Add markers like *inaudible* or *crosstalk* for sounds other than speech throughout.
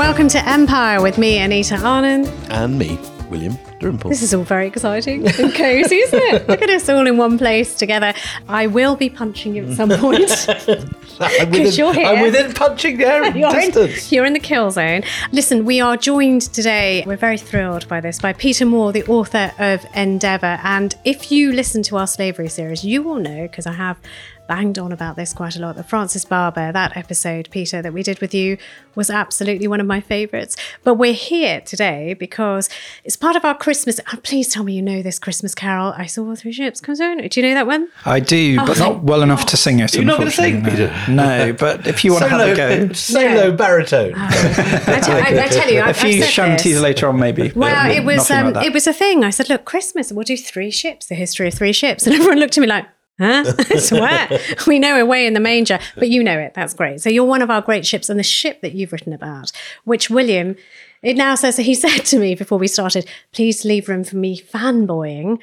Welcome to Empire with me, Anita Anand. And me, William Dalrymple. This is all very exciting and cozy, isn't it? *laughs* Look at us all in one place together. I will be punching you at some point. *laughs* Because *laughs* you're here. I'm within punching air you're distance. In, you're in the kill zone. Listen, we are joined today, we're very thrilled by this, by Peter Moore, the author of Endeavour. And if you listen to our slavery series, you will know, because I have banged on about this quite a lot. The Francis Barber, that episode, Peter, that we did with you was absolutely one of my favourites. But we're here today because it's part of our Christmas. Oh, please tell me you know this Christmas carol. I saw three ships come down. Do you know that one? I do, oh, but not well enough to sing it. You're not going to sing, Peter? No, but if you want to have a go. Solo baritone. Oh, I, t- I, I tell you, a I've, few I've shanties this. later on, maybe. Well, it was um, like it was a thing. I said, look, Christmas, we'll do three ships, the history of three ships, and everyone looked at me like, Huh? *laughs* *laughs* I swear. we know we're way in the manger, but you know it. That's great. So you're one of our great ships, and the ship that you've written about, which William, it now says he *laughs* said to me before we started, please leave room for me fanboying.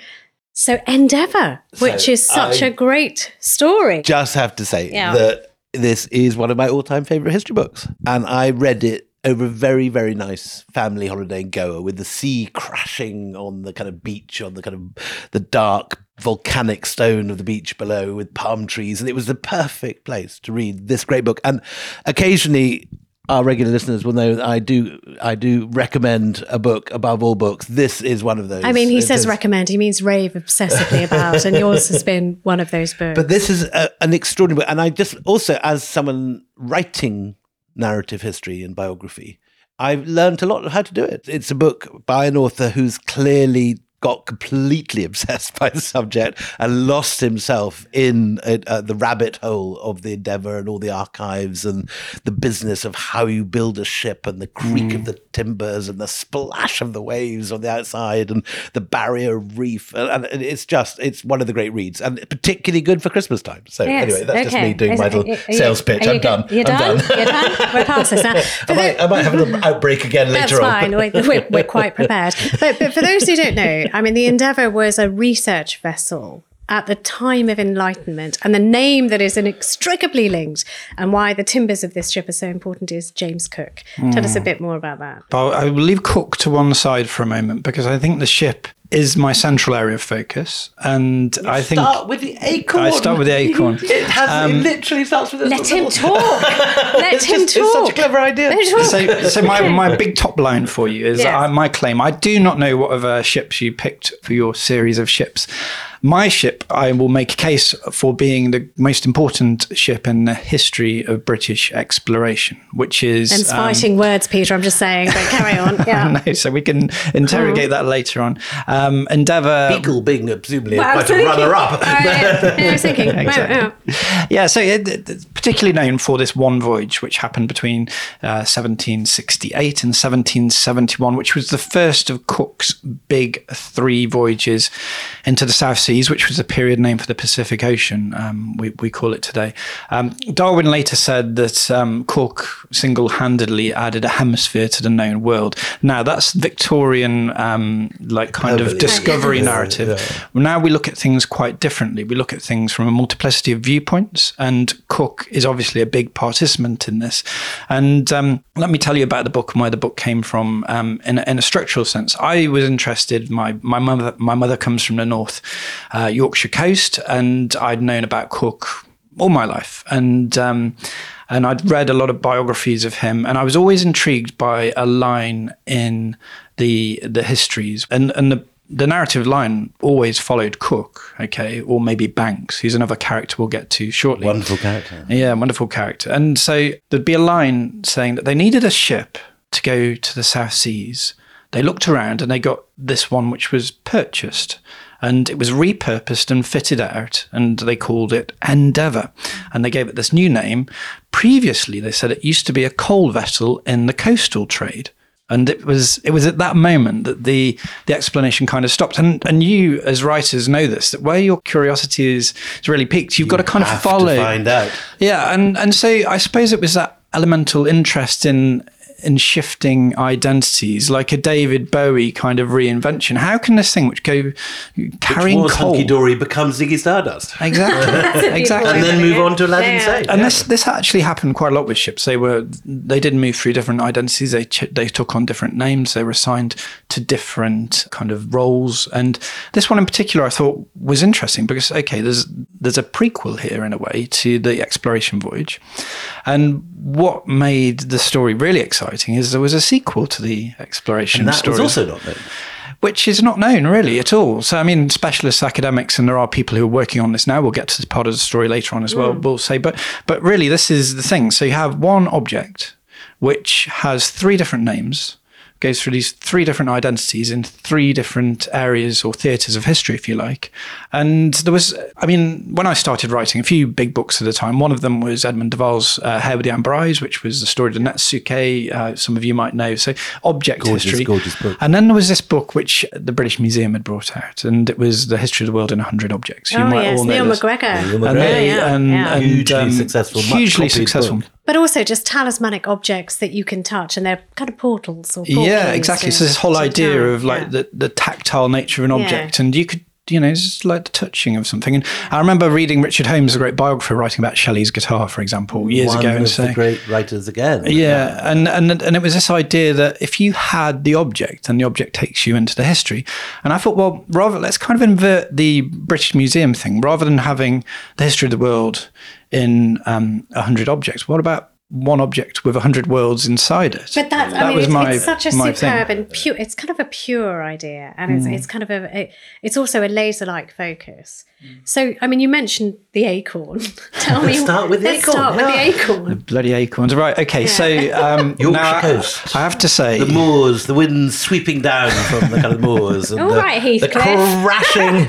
So Endeavour, which so is such I a great story. Just have to say yeah. that this is one of my all-time favorite history books, and I read it over a very, very nice family holiday in Goa with the sea crashing on the kind of beach, on the kind of the dark volcanic stone of the beach below with palm trees. And it was the perfect place to read this great book. And occasionally, our regular listeners will know that I do I do recommend a book above all books. This is one of those. I mean, he says recommend. He means rave obsessively about, and yours has been one of those books. But this is a, an extraordinary book, and I just also, as someone writing narrative history and biography, I've learned a lot of how to do it. It's a book by an author who's clearly got completely *laughs* obsessed by the subject and lost himself in uh, uh, the rabbit hole of the endeavor and all the archives and the business of how you build a ship and the creak mm. of the timbers and the splash of the waves on the outside and the barrier reef and, and, it's just it's one of the great reads and particularly good for christmas time so yes. anyway that's okay. just me doing Is my little sales pitch i'm done you're I'm done? done. you're done we're past this now *laughs* I might, I might, have an outbreak again later that's on fine we're, we're, quite prepared but, but for those who don't know I mean, the Endeavour was a research vessel at the time of enlightenment and the name that is inextricably linked and why the timbers of this ship are so important is James Cook. Mm. Tell us a hmm. bit more about that. I will leave Cook to one side for a moment because I think the ship is my central area of focus, and you I think start with the acorn. I start with the *laughs* acorn. it has. Um, it literally starts with. *laughs* Let him talk. Let him just, talk. It's such a clever idea. So, so my, my big top line for you is yes. I, my claim. I do not know what other ships you picked for your series of ships. My ship, I will make a case for being the most important ship in the history of British exploration, which is. And um, words, Peter, I'm just saying, but carry on. *laughs* Yeah. no, so we can interrogate that later on. Um, Endeavour. Beagle being presumably well, quite a runner up. yeah, *laughs* I was thinking. *laughs* exactly. Yeah, so it, particularly known for this one voyage, which happened between uh, 1768 and 1771, which was the first of Cook's big three voyages into the South Seas, which was a period name for the Pacific Ocean, um, we, we call it today. Um, Darwin later said that um, Cook single handedly added a hemisphere to the known world. Now, that's Victorian, um, like kind of discovery narrative. Yeah. Now we look at things quite differently. We look at things from a multiplicity of viewpoints, and Cook is obviously a big participant in this. And um, let me tell you about the book and where the book came from um, in, a, in, a, structural sense. I was interested. My my mother my mother comes from the north, uh, Yorkshire coast, and I'd known about Cook all my life, and um, and I'd read a lot of biographies of him, and I was always intrigued by a line in the the histories and and the the narrative line always followed Cook, okay, or maybe Banks, who's another character we'll get to shortly. Wonderful character. Yeah, wonderful character. And so there'd be a line saying that they needed a ship to go to the South Seas. They looked around and they got this one which was purchased and it was repurposed and fitted out and they called it Endeavour and they gave it this new name. Previously, they said it used to be a coal vessel in the coastal trade. And it was it was at that moment that the the explanation kind of stopped. And and you as writers know this that where your curiosity is, is really peaked, you've got to kind of follow. to find out. Yeah, and and so I suppose it was that elemental interest in in shifting identities, like a David Bowie kind of reinvention. How can this thing, which go carrying Which was coal, Dory becomes Ziggy Stardust. *laughs* exactly, *laughs* exactly, And then move on to Aladdin Yeah. Sane. and this this actually happened quite a lot with ships. They were they did move through different identities. They ch- they took on different names. They were assigned to different kind of roles. And this one in particular, I thought was interesting because okay, there's there's a prequel here in a way to the exploration voyage, and what made the story really exciting is there was a sequel to the exploration And that story was also not known. which is not known really at all. So, I mean, specialist academics, and there are people who are working on this now. We'll get to this part of the story later on as well. Mm. We'll say, but but really, this is the thing. So you have one object which has three different names, goes through these three different identities in three different areas or theatres of history, if you like. And there was, I mean, when I started writing a few big books at the time, one of them was Edmund de Waal's uh, Hare with the Amber Eyes, which was the story of the Netsuke. Uh, some of you might know. So object Gorgeous, history. gorgeous book. And then there was this book which the British Museum had brought out, and it was the history of the world in 100 objects. You oh might yes, all know Neil this. MacGregor. Neil And MacGregor. they, yeah, and, yeah. and, Hugely um, successful, hugely copied successful. book. But also just talismanic objects that you can touch, and they're kind of portals or portals Yeah, exactly. to- So this whole idea of like yeah. the, the tactile nature of an Yeah. object, and you could, you know, it's just like the touching of something. And I remember reading Richard Holmes, a great biographer, writing about Shelley's guitar, for example, years One ago, and saying, the great writers again. Yeah, and, and and it was this idea that if you had the object, and the object takes you into the history, and I thought, well, rather let's kind of invert the British Museum thing, rather than having the history of the world in um, a hundred objects. What about one object with a hundred worlds inside it? But that's, I That mean, was it's, my- it's such a superb thing. and pure, it's kind of a pure idea. And it's, Mm. it's kind of a, it, it's also a laser like focus. Mm. So, I mean, you mentioned the acorn. *laughs* Tell me. Let's start with the let's acorn, start with the yeah. acorn. Bloody acorns, right? Okay, so *laughs* um, *laughs* Yorkshire now I- coast. I have to say, The moors, the wind sweeping down from the kind of moors, and All the, right, Heathcliff. the crashing and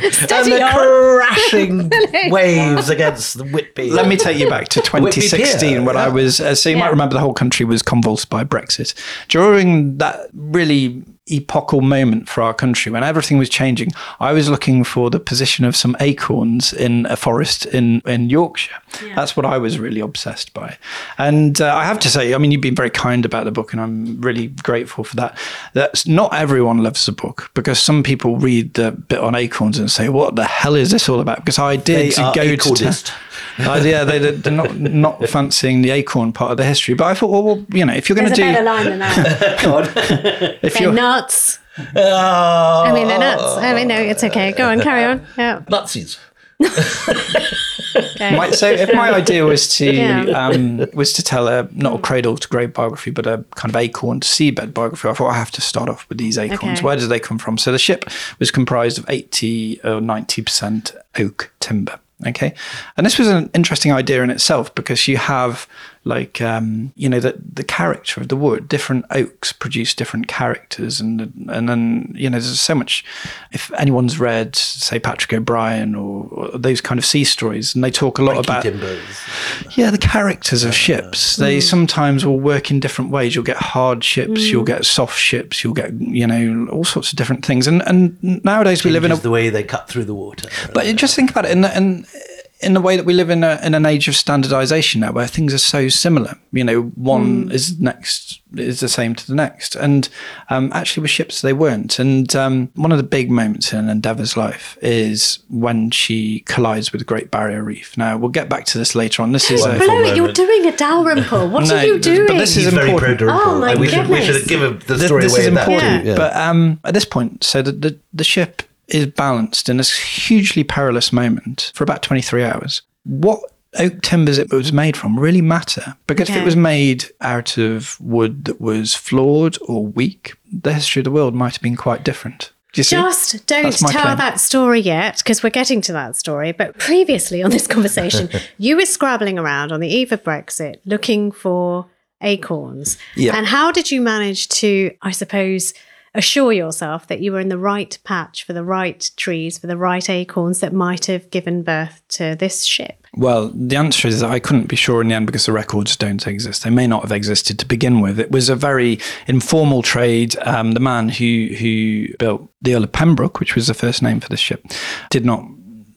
the on. crashing waves against the Whitby. Let me take you back to 2016 Pier, when I was. Uh, so you might remember the whole country was convulsed by Brexit. During that really epochal moment for our country when everything was changing, I was looking for the position of some acorns in a forest in, in Yorkshire. That's what I was really obsessed by. And uh, I have to say, I mean, you've been very kind about the book, and I'm really grateful for that. That's not everyone loves the book because some people read the bit on acorns and say, "What the hell is this all about?" Because I did They are go to. acornist. Uh, *laughs* yeah, they, they're not not *laughs* fancying the acorn part of the history. But I thought, well, well you know, if you're going to There's a do, better line than that. *laughs* God. if They're you're, nuts. oh, I mean, they're nuts. I mean, no, it's okay. Go on, carry on. Yeah. Nutsies. Okay. *laughs* my, so if my idea was to Yeah. um, was to tell a not a cradle to grave biography, but a kind of acorn to seabed biography, I thought I have to start off with these acorns. Okay. Where did they come from? So the ship was comprised of eighty or ninety percent oak timber. Okay, and this was an interesting idea in itself because you have like um, you know the the character of the wood. Different oaks produce different characters, and and then you know there's so much. If anyone's read, say Patrick O'Brian or, or those kind of sea stories, and they talk a lot about timbers. yeah, the characters of ships. They sometimes will work in different ways. You'll get hard ships, you'll get soft ships, you'll get you know all sorts of different things. And and nowadays we live in a the way they cut through the water. but just think about it in the, in in the way that we live in a, in an age of standardization now, where things are so similar. You know, one is next is the same to the next, and um, actually with ships they weren't. And um, one of the big moments in Endeavour's life is when she collides with the Great Barrier Reef. Now we'll get back to this later on. This is a, Blow it, you're doing a Dalrymple. What No, are you doing but doing? this He's is very important. pro Oh, my we should we goodness. should give the Th- story this away is in that. important. Yeah. But um, at this point, so the, the, the ship is balanced in this hugely perilous moment for about 23 hours. What oak timbers it was made from really matter. Because if it was made out of wood that was flawed or weak, the history of the world might have been quite different. Do you see? Just don't tell claim. that story yet, because we're getting to that story. But previously on this *laughs* conversation, *laughs* you were scrabbling around on the eve of Brexit looking for acorns. Yeah. And how did you manage to, I suppose, assure yourself that you were in the right patch for the right trees, for the right acorns that might have given birth to this ship? Well, the answer is that I couldn't be sure in the end because the records don't exist. They may not have existed to begin with. It was a very informal trade. Um, the man who who built the Earl of Pembroke, which was the first name for this ship, did not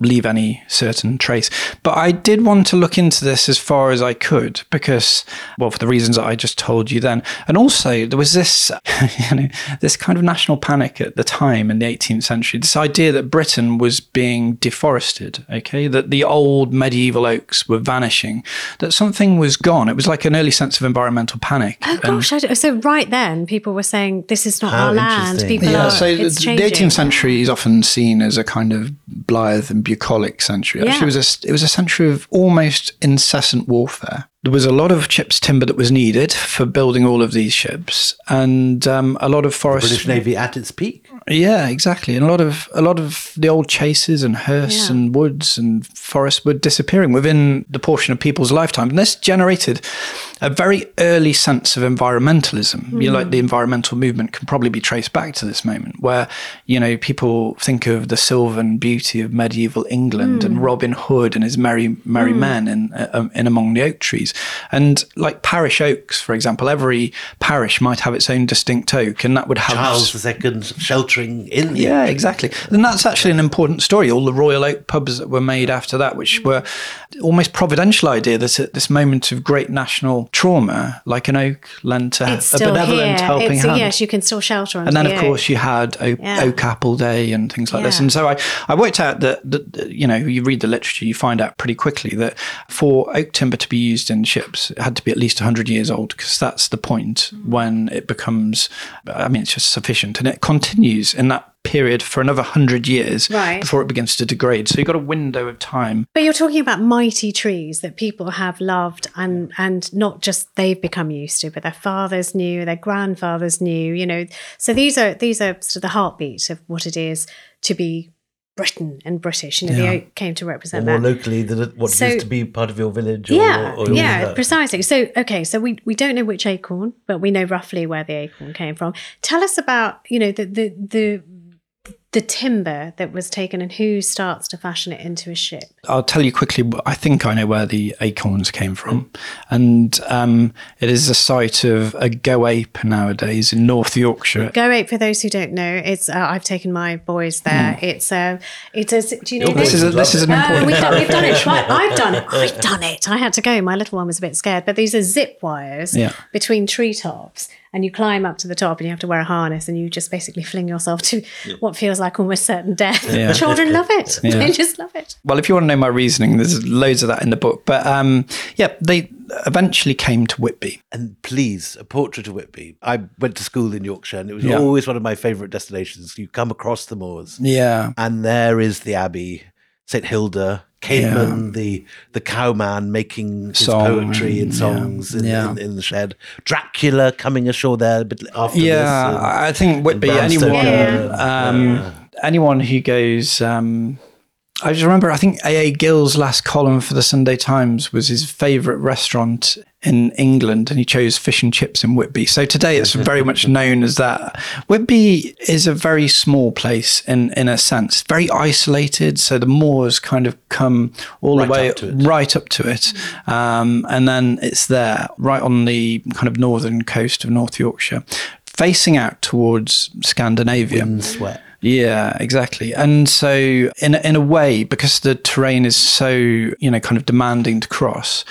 leave any certain trace. But I did want to look into this as far as I could because, well, for the reasons that I just told you then, and also there was this, *laughs* you know, this kind of national panic at the time in the 18th century. This idea that Britain was being deforested. Okay, that the old medieval oaks were vanishing, that something was gone. It was like an early sense of environmental panic. Oh And- gosh! I d so right then, people were saying this is not How our land. People yeah, are. so the, it's the 18th century is often seen as a kind of blithe and bucolic century. Actually, Yeah. it was a it was a century of almost incessant warfare. There was a lot of ships timber that was needed for building all of these ships, and um, a lot of forest. British Navy at its peak. Yeah, exactly. And a lot of a lot of the old chases and hearths Yeah. and woods and forests were disappearing within the portion of people's lifetime. And this generated a very early sense of environmentalism. You know, like the environmental movement can probably be traced back to this moment where, you know, people think of the sylvan beauty of medieval England and hmm. Robin Hood and his merry merry hmm. men in uh, um, in among the oak trees. And like parish oaks, for example, every parish might have its own distinct oak and that would have Charles II sheltering in the yeah, exactly. And that's actually an important story. All the Royal Oak pubs that were made after that, which were almost providential idea that at this moment of great national trauma, like an oak lent a, a benevolent here. helping It's, hand. yes, you can still shelter and then, the of oak. course, you had Oak, Yeah. Oak Apple Day and things like this. And so I, I worked out that, that, that, you know, you read the literature, you find out pretty quickly that for oak timber to be used in ships, it had to be at least 100 years old because that's the point Mm. when it becomes, I mean, it's just sufficient. And it continues in that period for another 100 years Right. before it begins to degrade. So you've got a window of time. But you're talking about mighty trees that people have loved and and not just they've become used to, but their fathers knew, their grandfathers knew, you know. So these are these are sort of the heartbeat of what it is to be Britain and British. You know, the oak came to Or represent more that. locally than what So- it is to be part of your village. Or, yeah, or, or yeah, that. precisely. So, okay, so we, we don't know which acorn, but we know roughly where the acorn came from. Tell us about, you know, the the the the timber that was taken and who starts to fashion it into a ship. I'll tell you quickly. I think I know where the acorns came from, and um, it is the site of a go ape nowadays in North Yorkshire. Go Ape, for those who don't know, it's uh, I've taken my boys there. It's a, it's a, do you know This this? is a, this is an Uh, important we've, done, we've done it. Right, I've done it. *laughs* I've done it. I had to go. My little one was a bit scared, but these are zip wires Yeah. between treetops, and you climb up to the top, and you have to wear a harness, and you just basically fling yourself to what feels like almost certain death. Yeah. *laughs* Children love it. *laughs* Yeah. They just love it. Well, if you want to know my reasoning, there's loads of that in the book. But um, yeah, they eventually came to Whitby. And please, a portrait of Whitby. I went to school in Yorkshire, and it was Yeah. always one of my favourite destinations. You come across the moors, Yeah, and there is the abbey, St Hilda, Caedmon, the the cowman making his Song poetry and and- songs in, yeah. in, in the shed. Dracula coming ashore there a bit after yeah. this. and- I think Whitby. Anyone, Yeah. um, anyone who goes. Um, I just remember. I think A. A. Gill's last column for the Sunday Times was his favourite restaurant in England, and he chose fish and chips in Whitby. So today it's very much known as that. Whitby is a very small place in in a sense, very isolated. So the moors kind of come all Right the way up right up to it, um, and then it's there, right on the kind of northern coast of North Yorkshire, facing out towards Scandinavia. and sweat. Yeah, exactly. And so, in a, in a way, because the terrain is so you know kind of demanding to cross,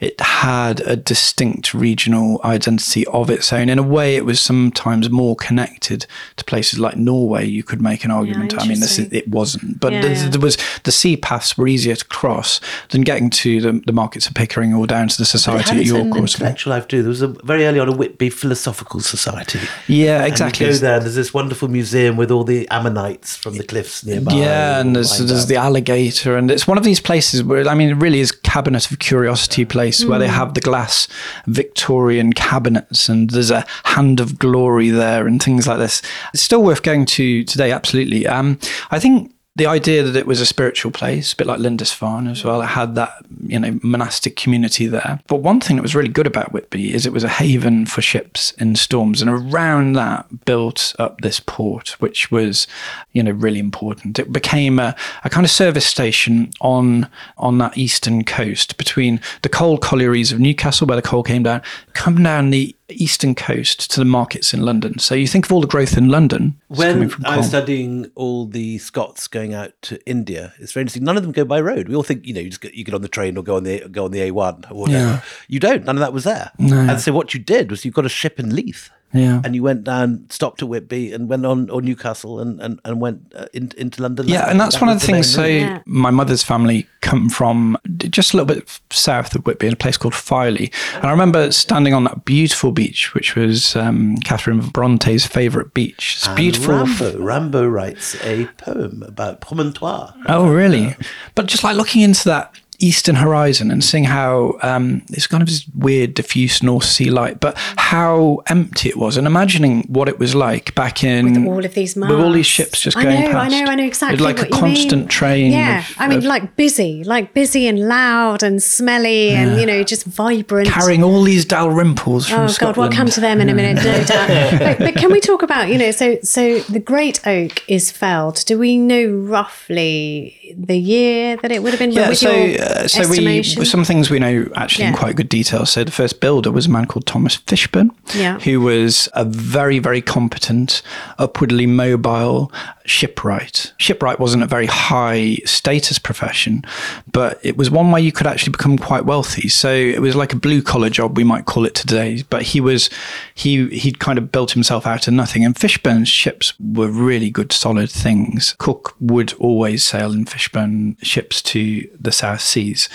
it had a distinct regional identity of its own. In a way, it was sometimes more connected to places like Norway. You could make an argument. I mean, this is, it wasn't, but Yeah, there, yeah. there was the sea paths were easier to cross than getting to the, the markets of Pickering or down to the It society had at its York own or something. intellectual life too. There was a very early on a Whitby Philosophical Society. Yeah, And exactly. you go there, there's this wonderful museum with all the ammonites from the cliffs nearby. Yeah, and there's, lined there's the alligator, and it's one of these places where I mean, it really is cabinet of curiosity place where they have the glass Victorian cabinets, and there's a hand of glory there, and things like this. It's still worth going to today, absolutely. Um, I think. The idea that it was a spiritual place, a bit like Lindisfarne as well, it had that you know monastic community there. But one thing that was really good about Whitby is it was a haven for ships in storms, and around that built up this port, which was you know really important. It became a, a kind of service station on on that eastern coast between the coal collieries of Newcastle, where the coal came down, come down the eastern coast to the markets in London. So you think of all the growth in London When from I was studying all the Scots going out to India, it's very interesting. None of them go by road. We all think, you know, you just get, you get on the train or go on the go on the A1 or whatever. Yeah. You don't. None of that was there. And so what you did was you got a ship in Leith. Yeah. And you went down, stopped at Whitby, and went on or Newcastle, and and, and went uh, in, into London. Yeah, and that's That one of the things. So. Yeah. my mother's family come from just a little bit south of Whitby, in a place called Filey. And I remember standing on that beautiful beach, which was um, Catherine Bronte's favourite beach. It's And beautiful. Rimbaud, Rimbaud writes a poem about Promontoire. Oh, really? But just like looking into that eastern horizon and seeing how um, it's kind of this weird, diffuse North Sea light, but how empty it was, and imagining what it was like back in with all of these with all these ships just I going know, past. I know, I know exactly. It's like a constant mean. train. Yeah, of- I mean, of like busy, like busy and loud and smelly, and you know, just vibrant. carrying all these Dalrymples from Oh Scotland. God, we'll come to them in a minute, no *laughs* doubt. But, but can we talk about you know? So so the great oak is felled. Do we know roughly the year that it would have been? Yeah, with so your uh, so we some things we know actually in quite good detail. So the first builder was a man called Thomas Fishburn, Yeah. who was a very very competent, upwardly mobile shipwright. Shipwright wasn't a very high status profession, but it was one where you could actually become quite wealthy. So it was like a blue collar job we might call it today. But he was he he'd kind of built himself out of nothing. And Fishburn's ships were really good, solid things. Cook would always sail in Fishburn ships to the South Seas.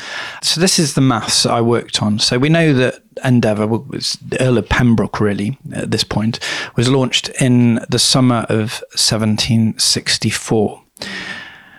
So this is the maths I worked on. So we know that Endeavour was the Earl of Pembroke, really, at this point, was launched in the summer of 1764.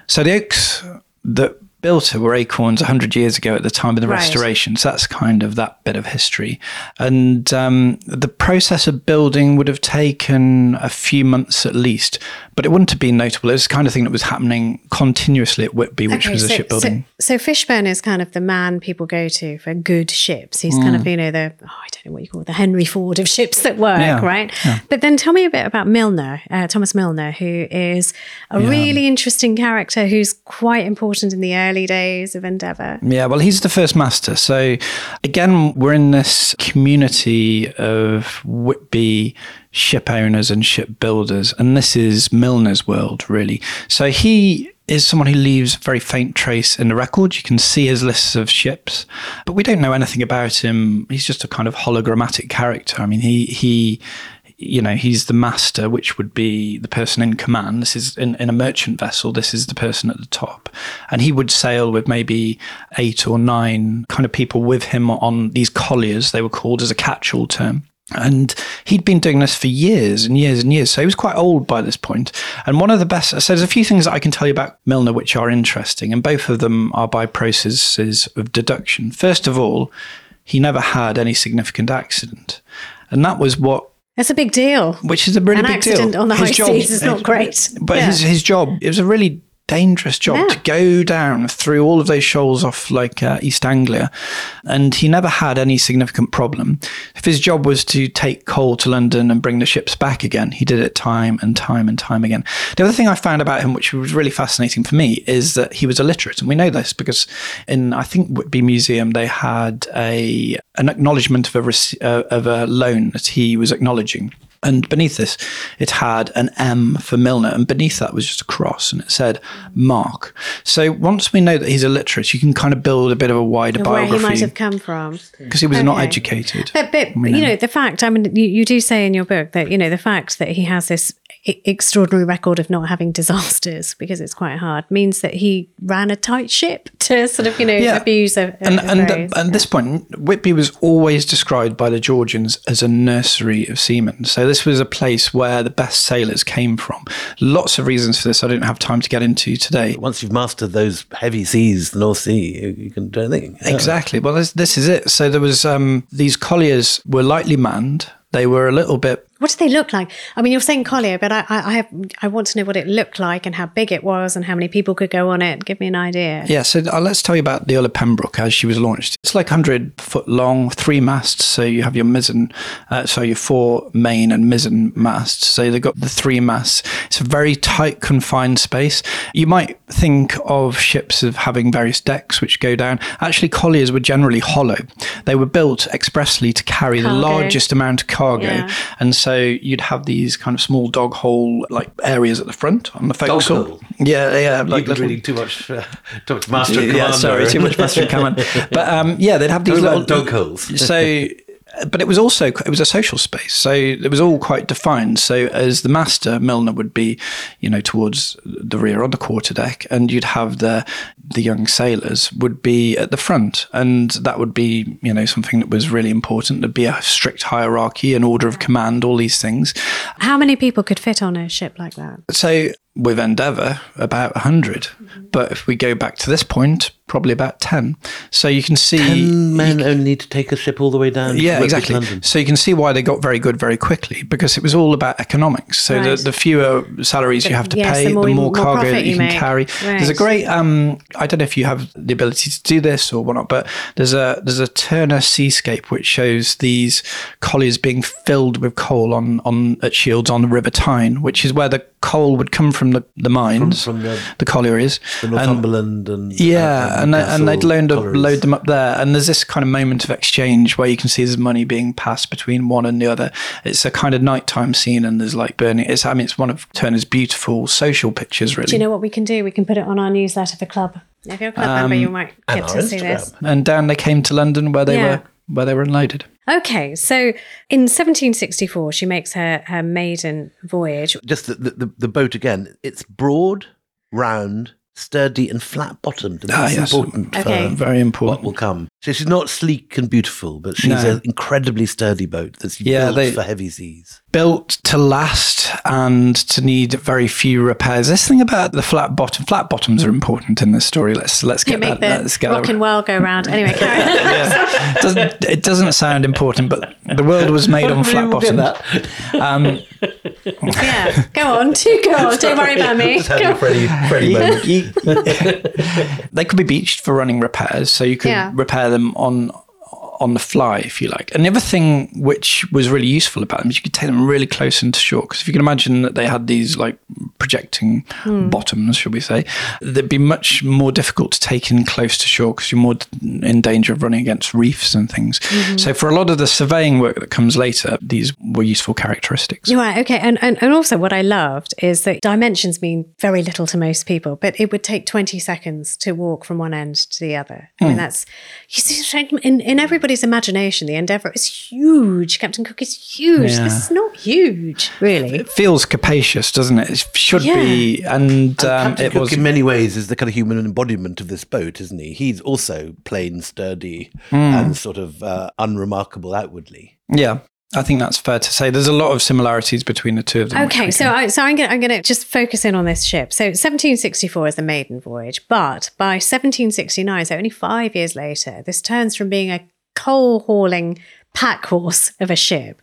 So the oaks that built it were acorns 100 years ago at the time of the Right. restoration. So that's kind of that bit of history. And um, the process of building would have taken a few months at least, but it wouldn't have been notable. It was the kind of thing that was happening continuously at Whitby, which was a so, shipbuilding. So, so Fishburn is kind of the man people go to for good ships. He's kind of, you know, the, oh, I don't know what you call it, the Henry Ford of ships that work, Yeah, right? But then tell me a bit about Milner, uh, Thomas Milner, who is a really interesting character who's quite important in the early days of Endeavour. Yeah, well, he's the first master. So, again, we're in this community of Whitby ship owners and ship builders, and this is Milner's world, really. So, he is someone who leaves a very faint trace in the record. You can see his lists of ships, but we don't know anything about him. He's just a kind of hologrammatic character. I mean, he he you know, he's the master, which would be the person in command. This is in, in a merchant vessel. This is the person at the top. And he would sail with maybe eight or nine kind of people with him on these colliers, they were called as a catch all term. And he'd been doing this for years and years and years. So he was quite old by this point. And one of the best, so there's a few things that I can tell you about Milner which are interesting. And both of them are by processes of deduction. First of all, he never had any significant accident. And that was what That's a big deal. which is a really An big accident deal. on the His high job- seas is not great. But Yeah. his his job it was a really dangerous job Yeah. to go down through all of those shoals off like uh, East Anglia, and he never had any significant problem. If his job was to take coal to London and bring the ships back again, he did it time and time and time again. The other thing I found about him, which was really fascinating for me, is that he was illiterate, and we know this because in I think Whitby Museum they had a an acknowledgement of a uh, of a loan that he was acknowledging. And beneath this, it had an M for Milner, and beneath that was just a cross, and it said Mark. So once we know that he's illiterate, you can kind of build a bit of a wider Where he might biography have come from. because he was not educated. But, but you know, the fact, I mean, you, you do say in your book that, you know, the fact that he has this extraordinary record of not having *laughs* disasters because it's quite hard means that he ran a tight ship to sort of, you know, Yeah. abuse a, a, and a and at this point, Whitby was always described by the Georgians as a nursery of seamen. So this was a place where the best sailors came from. Lots of reasons for this I don't have time to get into today. Once you've mastered those heavy seas, the North Sea, you, you can do anything. Yeah. Exactly. Well, this, this is it. So there was um, these colliers were lightly manned. They were a little bit What do they look like? I mean, you're saying collier, but I, I, I have, I want to know what it looked like and how big it was and how many people could go on it. Give me an idea. Yeah, so uh, let's tell you about the Earl of Pembroke as she was launched. It's like 100 foot long, three masts. So you have your mizzen, uh, so your four main and mizzen masts. So they've got the three masts. It's a very tight, confined space. You might think of ships of having various decks which go down. Actually, colliers were generally hollow. They were built expressly to carry the largest amount of cargo. Yeah. And so you'd have these kind of small dog hole like areas at the front on the forecastle. hole? Yeah, yeah. Like little, reading too much, uh, too much Master yeah, Commander. sorry, too much Master and *laughs* Commander. But um, yeah, they'd have these little dog holes. So, *laughs* but it was also it was a social space, so it was all quite defined. So, as the master, Milner would be, you know, towards the rear on the quarterdeck, and you'd have the the young sailors would be at the front, and that would be, you know, something that was really important. There'd be a strict hierarchy, an order of command, all these things. How many people could fit on a ship like that? So with Endeavour, about 100. Mm-hmm. But if we go back to this point, probably about 10. So you can see. Ten men only need to take a ship all the way down. Yeah, to exactly. London. So you can see why they got very good very quickly because it was all about economics. So Right. the, the fewer salaries you have to yes, pay, the the more more, you- more cargo profit that you you can make. carry. There's a great. Um, I don't know if you have the ability to do this or whatnot, but there's a there's a Turner seascape which shows these colliers being filled with coal on on at Shields on the River Tyne, which is where the coal would come from the the mines, from the- the collieries, The And- Northumberland and yeah, and, they- and they'd Newcastle load, up, load them up there. And there's this kind of moment of exchange where you can see there's money being passed between one and the other. It's a kind of nighttime scene, and there's like burning. It's I mean, it's one of Turner's beautiful social pictures, really. Do you know what we can do? We can put it on our newsletter for club. If you're a club member, um, you might get our to see Instagram. this. and down they came to London where they Yeah. were where they were unloaded. Okay, so in 1764, she makes her, her maiden voyage. Just the, the, the, the boat again. It's broad, round, sturdy, and flat bottomed. And Ah, that's yes. important Okay. for Very important. what will come. So she's not sleek and beautiful, but she's No. an incredibly sturdy boat that's Yeah, built they- for heavy seas. Built to last and to need very few repairs. This thing about the flat bottom, flat bottoms are important in this story. Let's let's get make that. the Let's get rock that. and world go round. Anyway, carry on. *laughs* Yeah. It doesn't, it doesn't sound important, but the world was made on flat bottoms. Um, yeah, go on. *laughs* Do go on. Don't worry about me. Just having Go a Freddie, Freddie you- moment. *laughs* they could be beached for running repairs, so you could Yeah. repair them on on the fly, if you like. And the other thing which was really useful about them is you could take them really close into shore. Because if you can imagine that they had these like projecting Hmm. bottoms, should we say, they'd be much more difficult to take in close to shore because you're more in danger of running against reefs and things. Mm-hmm. So for a lot of the surveying work that comes later, these were useful characteristics. Right. Okay. And, and, and also, what I loved is that dimensions mean very little to most people, but it would take 20 seconds to walk from one end to the other. I Hmm. mean, that's, you see, in, in everybody's imagination, the Endeavour is huge. Captain Cook is huge. Yeah. This is not huge, really. It feels capacious, doesn't it? It should Yeah. be, and, um, Captain it Cook, was. in many ways, is the kind of human embodiment of this boat, isn't he? He's also plain, sturdy, Hmm. and sort of uh, unremarkable outwardly. Yeah, I think that's fair to say. There's a lot of similarities between the two of them. Okay, so I, so I'm gonna I'm gonna just focus in on this ship. So 1764 is the maiden voyage, but by 1769, so only five years later, this turns from being a coal hauling pack horse of a ship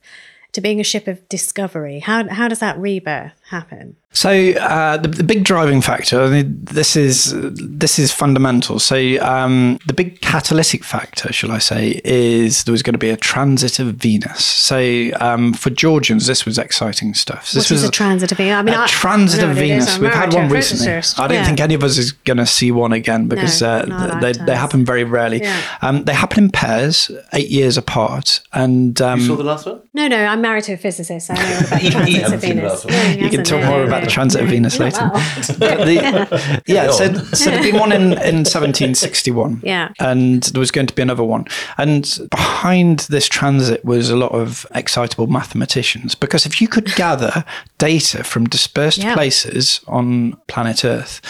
to being a ship of discovery. How how does that rebirth happen? So uh, the, the big driving factor, I mean, this is this is fundamental. So um, the big catalytic factor, shall I say, is there was going to be a transit of Venus. So um, for Georgians, this was exciting stuff. So this was a transit of Venus? I mean, a I- transit I of what it is. Venus. We've had one recently. I don't Yeah. think any of us is going to see one again because No, uh, they, they happen very rarely. Yeah. Um, they happen in pairs, eight years apart, and um, You saw the last one? No, no, I'm married to a physicist. So I know about *laughs* He- the he transits of hasn't seen the Venus. No, he you can talk No, more no, about the transit of Venus later. *laughs* not. But the- *laughs* yeah, so, so there'd been one in, in 1761. *laughs* Yeah. And there was going to be another one. And behind this transit was a lot of excitable mathematicians because if you could gather data from dispersed Yeah. places on planet Earth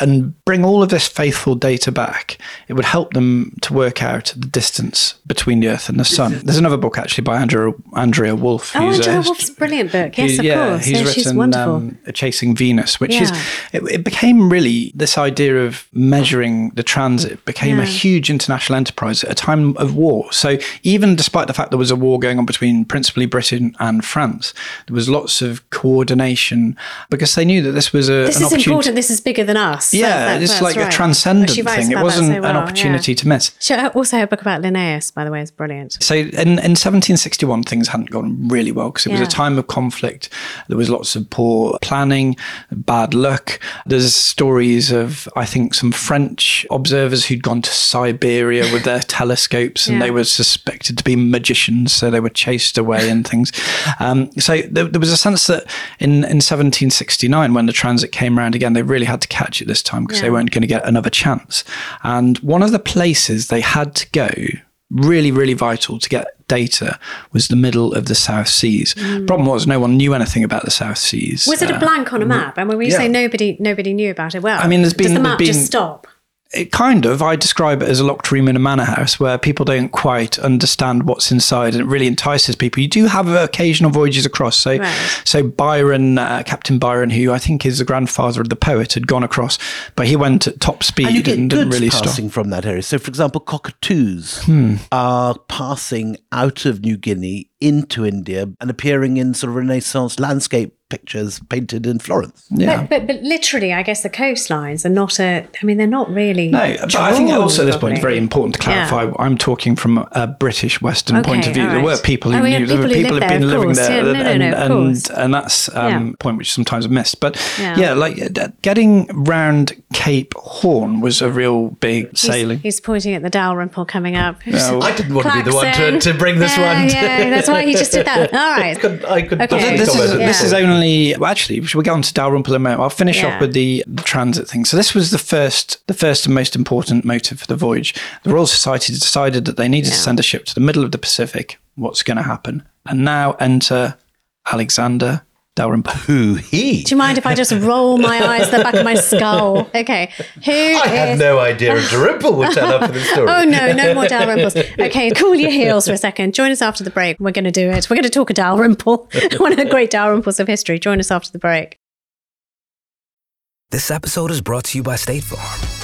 and bring all of this faithful data back, it would help them to work out the distance between the Earth and the Sun. There's another book actually by Andrea, Andrea Wulf. Oh, Andrea a- Wulf's brilliant book. Yes, of yeah, course. he's Yeah, she's wonderful. um, Chasing Venus, which is it, it became really this idea of measuring the transit became a huge international enterprise at a time of war. So even despite the fact there was a war going on between principally Britain and France, there was lots of coordination because they knew that this was a this an is important. This is bigger than us. Yeah, that- it's like right. a transcendent thing. It wasn't so an opportunity yeah. to miss. She also her book about Linnaeus, by the way, is brilliant. So in, in 1761, things hadn't gone really well because it was a time of conflict. There was lots of poor planning, bad luck. There's stories of, I think, some French observers who'd gone to Siberia with their *laughs* telescopes and Yeah. they were suspected to be magicians, so they were chased away and things. Um, so there, there was a sense that in, in 1769, when the transit came around again, they really had to catch it this time because they weren't going to get another chance. And one of the places they had to go really, really vital to get data was the middle of the South Seas. Problem was, no one knew anything about the South Seas. Mm. Was it a Uh, blank on a map? And when we yeah. say nobody, nobody knew about it. Well, I mean, there's does been- the map been- just stop? It kind of, I describe it as a locked room in a manor house where people don't quite understand what's inside and it really entices people. You do have occasional voyages across. So, Right. so Byron, uh, Captain Byron, who I think is the grandfather of the poet, had gone across, but he went at top speed And you and, didn't goods really stop. passing from that area. So, for example, cockatoos Hmm. are passing out of New Guinea into India and appearing in sort of Renaissance landscape pictures painted in Florence. Yeah. But, but but literally, I guess the coastlines are not a. I mean, they're not really. No, but I think drawn also at this point it's very important to clarify. I'm talking from a British Western Okay, point of view. all There were people who Oh, yeah, knew. there were people who people lived who've been there, living there, Yeah, no, no, and, no, and, and that's um, Yeah. point which sometimes missed. But Yeah. yeah, like uh, getting round Cape Horn was a real big He's- sailing. He's, pointing at the Dalrymple coming up. I didn't want to be the one to, to bring this yeah, one. Yeah, that's why he just did that. *laughs* All right. I could Okay. this is yeah. this is only well, actually we should get on to Dalrymple in a moment. I'll finish Yeah. off with the, the transit thing. So this was the first the first and most important motive for the voyage. The Royal Society decided that they needed to send a ship to the middle of the Pacific. What's going to happen? And now enter Alexander Dalrymple. Who he? Do you mind if I just roll my eyes to the back of my skull? Okay. Who I had no idea a Dalrymple would turn up for this story. Oh no, no more Dalrymples. Okay, cool your heels for a second. Join us after the break. We're going to do it. We're going to talk a Dalrymple, *laughs* one of the great Dalrymples of history. Join us after the break. This episode is brought to you by State Farm.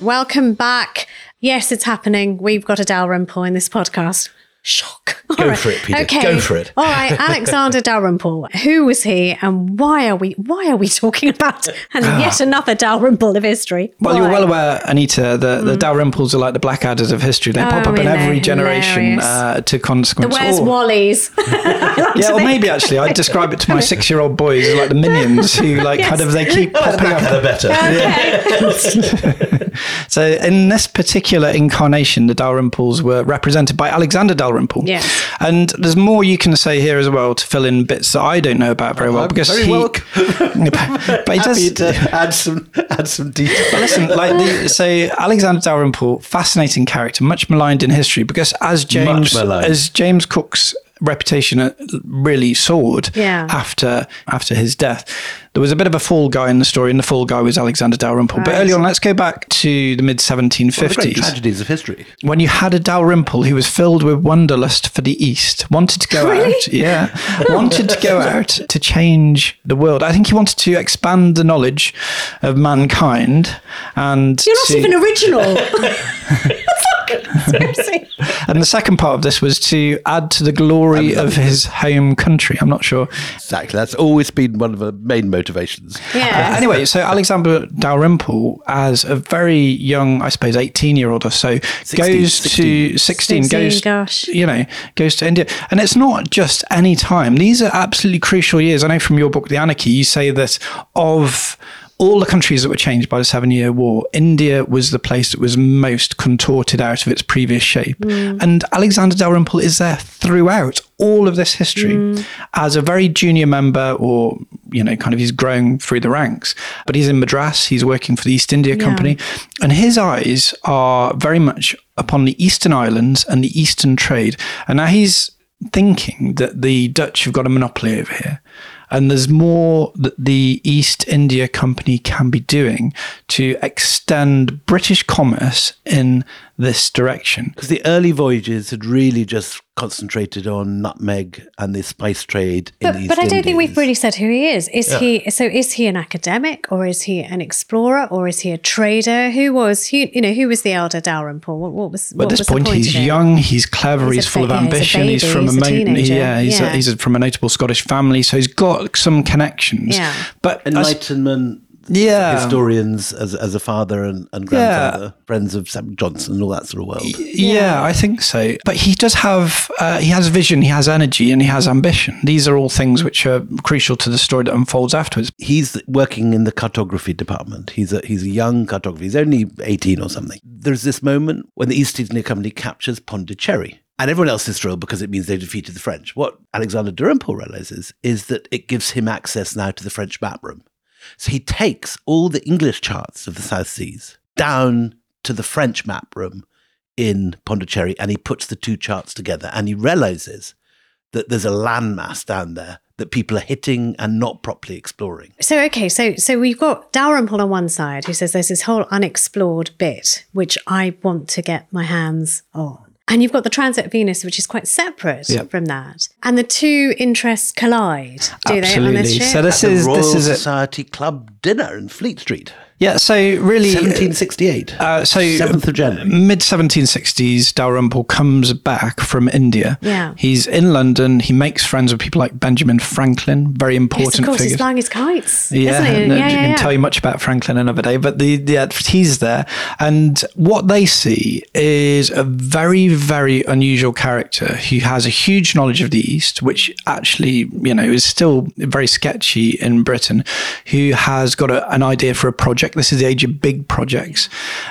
Welcome back. Yes, it's happening. We've got a Dalrymple in this podcast. Shock. All Go for it, Peter. Go for it. All right, Alexander Dalrymple. Who was he, and why are we why are we talking about and yet another Dalrymple of history? Well, you're well aware, Anita, the, the Dalrymples are like the Blackadders of history. They pop Oh, up in I know, every generation hilarious. uh, to The consequence. Where's or- Wally's? *laughs* *laughs* Yeah, or maybe actually, I'd describe it to my *laughs* six-year-old boys as like the minions who, like, kind of they keep popping up. the better. So, in this particular incarnation, the Dalrymples were represented by Alexander Dalrymple. Yes. And there's more you can say here as well to fill in bits that I don't know about very well I'm because very he, welcome. *laughs* but he *laughs* Happy does. to add some add some detail. But listen, like the, so Alexander Dalrymple, fascinating character, much maligned in history because as James as James Cook's reputation uh, really soared Yeah. after after his death. There was a bit of a fall guy in the story, and the fall guy was Alexander Dalrymple. But Right. early on, let's go back to the mid One of the great 1750s tragedies of history. when you had a Dalrymple who was filled with wanderlust for the East, wanted to go out, yeah, *laughs* wanted to go out to change the world. I think he wanted to expand the knowledge of mankind, and You're not to- even original. *laughs* Seriously. *laughs* and the second part of this was to add to the glory of his home country. I'm not sure. Exactly. That's always been one of the main motivations. Yeah. Uh, anyway, so Alexander Dalrymple, as a very young, I suppose, 18 year old or so, 16, goes 16. to 16, 16, goes, gosh. you know, goes to India. And it's not just any time. These are absolutely crucial years. I know from your book, The Anarchy, you say that of all the countries that were changed by the Seven Year War, India was the place that was most contorted out of its previous shape. Mm. And Alexander Dalrymple is there throughout all of this history mm. as a very junior member or, you know, kind of he's growing through the ranks. But he's in Madras, he's working for the East India Company, and his eyes are very much upon the Eastern Islands and the Eastern trade. And now he's thinking that the Dutch have got a monopoly over here. And there's more that the East India Company can be doing to extend British commerce in this direction. Because the early voyages had really just concentrated on nutmeg and the spice trade in But, East but I don't think we've really said who he is. Is he so? Is he an academic, or is he an explorer, or is he a trader? Who was he? You know, who was the elder Dalrymple? What, what was? But what at this was the point, point he's young, he's clever, He's he's, full of yeah, he's a ambition. He's, from he's a, a mo- yeah, he's, Yeah. A, he's a, from a notable Scottish family, so he's got some connections. Yeah. But as- Enlightenment yeah, historians as, as a father and, and grandfather, friends of Sam Johnson and all that sort of world. Yeah, I think so. But he does have, uh, he has vision, he has energy, and he has ambition. These are all things which are crucial to the story that unfolds afterwards. He's working in the cartography department. He's a he's a young cartographer. He's only eighteen or something. There's this moment when the East India Company captures Pondicherry. And everyone else is thrilled because it means they defeated the French. What Alexander Dalrymple realizes is that it gives him access now to the French map room. So he takes all the English charts of the South Seas down to the French map room in Pondicherry and he puts the two charts together and he realizes that there's a landmass down there that people are hitting and not properly exploring. So okay, so so we've got Dalrymple on one side who says there's this whole unexplored bit which I want to get my hands on. And you've got the Transit Venus, which is quite separate Yeah. from that. And the two interests collide, do they, on this Absolutely. ship? So this the is Royal this is it. Society Club dinner in Fleet Street, Yeah. So really, 1768. Uh, so 7th of January. mid 1760s, Dalrymple comes back from India. Yeah. He's in London. He makes friends with people like Benjamin Franklin, very yes, important of course, figures. he's flying his kites, Yeah, isn't he? no, yeah, yeah, can yeah. tell you much about Franklin another day, but the, the he's there, and what they see is a very, very unusual character who has a huge knowledge of the East, which actually, you know, is still very sketchy in Britain. Who has got a, an idea for a project project. This is the age of big projects.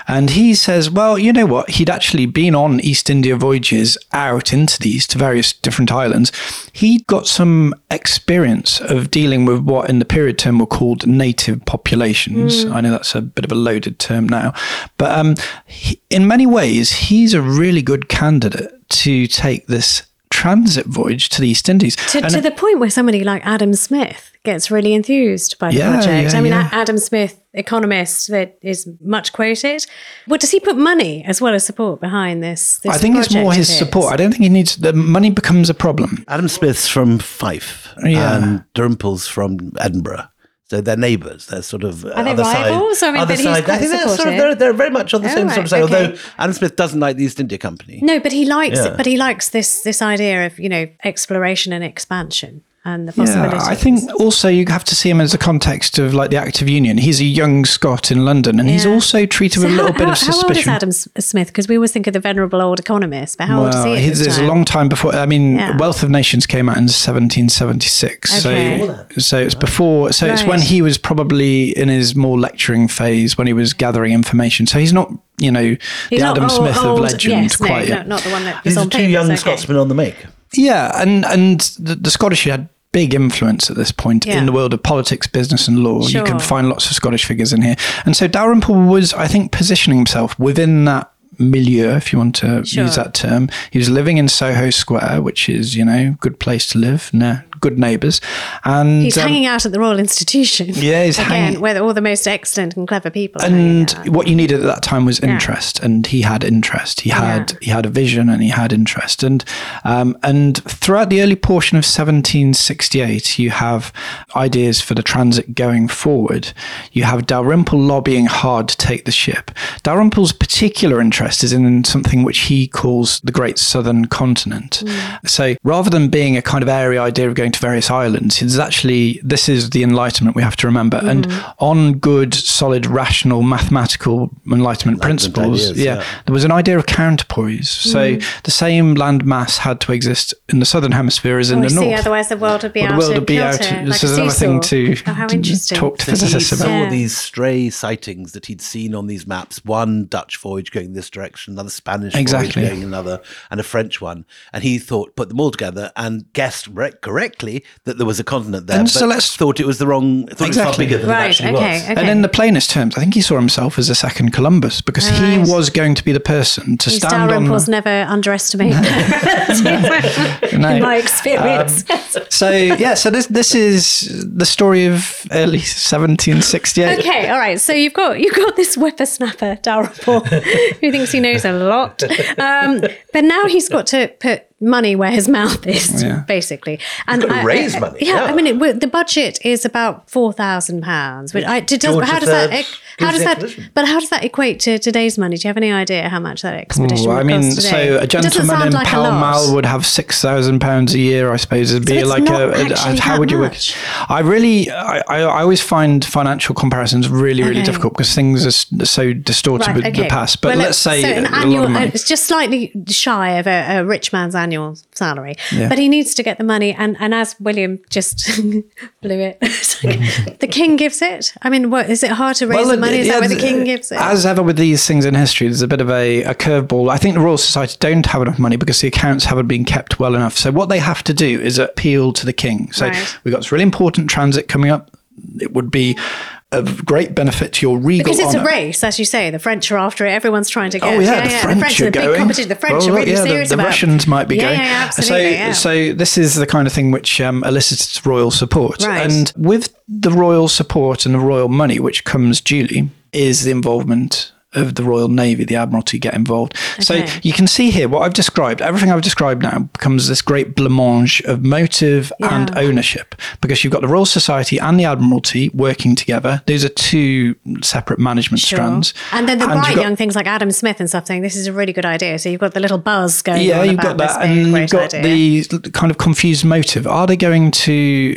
And he says, well, you know what? He'd actually been on East India voyages out into these to various different islands. He'd got some experience of dealing with what in the period term were called native populations. I know that's a bit of a loaded term now. But um, he, in many ways, he's a really good candidate to take this transit voyage to the East Indies. To, And- to the point where somebody like Adam Smith gets really enthused by the Yeah, project. yeah, I mean, yeah. Adam Smith, economist that is much quoted. What does he put money as well as support behind this? this I think it's more his support. I don't think he needs the money becomes a problem. Adam Smith's from Fife Yeah. and Dalrymple's from Edinburgh. So they're neighbours. They're sort of Are other rivals? Side, I mean, other side. I think they're, sort of, they're, they're very much on the Oh, same right, sort of side. okay. Although Adam Smith doesn't like the East India Company. No, but he likes Yeah. it. But he likes this this idea of you know exploration and expansion and the Yeah. I think also you have to see him as a context of like the Act of Union. He's a young Scot in London, and he's also treated with a little how, bit how, of suspicion. How old is. Adam Smith? Because we always think of the venerable old economist, but how old is he? At he's, this it's a long time before. I mean, Yeah. Wealth of Nations came out in 1776. Okay. So, so it's before. So it's when he was probably in his more lecturing phase when he was gathering information. So he's not, you know, He's the Adam old- Smith old- of legend yes, no, quite no, yet. not the one that These was are on two papers, young okay. Scotsmen on the make. Yeah, and and the, the Scottish had big influence at this point Yeah. in the world of politics, business, and law. You can find lots of Scottish figures in here, and so Dalrymple was, I think, positioning himself within that milieu, if you want to Sure. use that term. He was living in Soho Square, which is you know good place to live, nah, good neighbours, and He's um, hanging out at the Royal Institution. *laughs* Yeah, he's again, hanging- where all the most excellent and clever people. and what you needed at that time was interest and he had interest. He had Yeah. he had a vision and he had interest. And um, and throughout the early portion of 1768 you have ideas for the transit going forward. You have Dalrymple lobbying hard to take the ship. Dalrymple's particular interest is in something which he calls the Great Southern Continent. So rather than being a kind of airy idea of going to various islands it's actually this is the enlightenment we have to remember mm. and on good solid rational mathematical enlightenment principles ideas, yeah, yeah. there was an idea of counterpoise so mm. the same land mass had to exist in the southern hemisphere as in Oh, the see, north otherwise the world would be Well, out the world of would be out kilter, this is another thing to Oh, how interesting. talk to So he physicists saw about Yeah. these stray sightings that he'd seen on these maps one Dutch voyage going this direction, another Spanish Exactly. voyage going another, and a French one. And he thought, put them all together and guessed re- correctly that there was a continent there, And but so let's- thought it was the wrong, thought it was far Exactly. bigger than it actually okay, was. okay. And in the plainest terms, I think he saw himself as a second Columbus because he was going to be the person to These stand on. Dalrymples never underestimate *laughs* *laughs* in No. my experience. So yeah, so this this is the story of early 1768. Okay, all right. So you've got you've got this whippersnapper Dalrymple who thinks he knows a lot, um, but now he's got to put money where his *laughs* mouth is, Yeah. basically. And got to raise money, Yeah, yeah. I mean, it, the budget is about four thousand pounds. Which I did. How does that? How does that? expedition. But how does that equate to today's money? Do you have any idea how much that expedition? Well, I would mean, cost today? so a It doesn't gentleman sound in like Pall. Mall would have six thousand pounds a year, I suppose. It'd be it's like not a, a- actually how would you work? much. I really, I, I I always find financial comparisons really, really Okay. difficult because things are so distorted Right, with okay. the past. But Well, let's say so an a lot annual, of money. it's just slightly shy of a, a rich man's annual salary, Yeah. but he needs to get the money. And, and as William just *laughs* blew it, *laughs* *laughs* the king gives it. I mean, what is it hard to raise the money? Is yeah, that where the king gives it? As ever with these things in history, there's a bit of a, a curveball. I think the Royal Society don't have enough money because the accounts haven't been kept well enough. So what they have to do is appeal to the king. So Right. we've got this really important transit coming up. It would be of great benefit to your regal because it's honour. a race, as you say. The French are after it. Everyone's trying to get. Oh yeah, the French are are the big competition. The French Well, are really yeah, the- serious the, about. Russians might be yeah, going. Yeah, yeah, absolutely. So, yeah. so this is the kind of thing which um, elicits royal support, Right. and with the royal support and the royal money, which comes duly, is the involvement of the Royal Navy, the Admiralty get involved. So you can see here what I've described. Everything I've described now becomes this great blancmange of motive and ownership because you've got the Royal Society and the Admiralty working together. Those are two separate management Sure. strands. And then the you've bright got- young things like Adam Smith and stuff saying this is a really good idea. So you've got the little buzz going yeah, you've got that, and you've got idea. the kind of confused motive. Are they going to?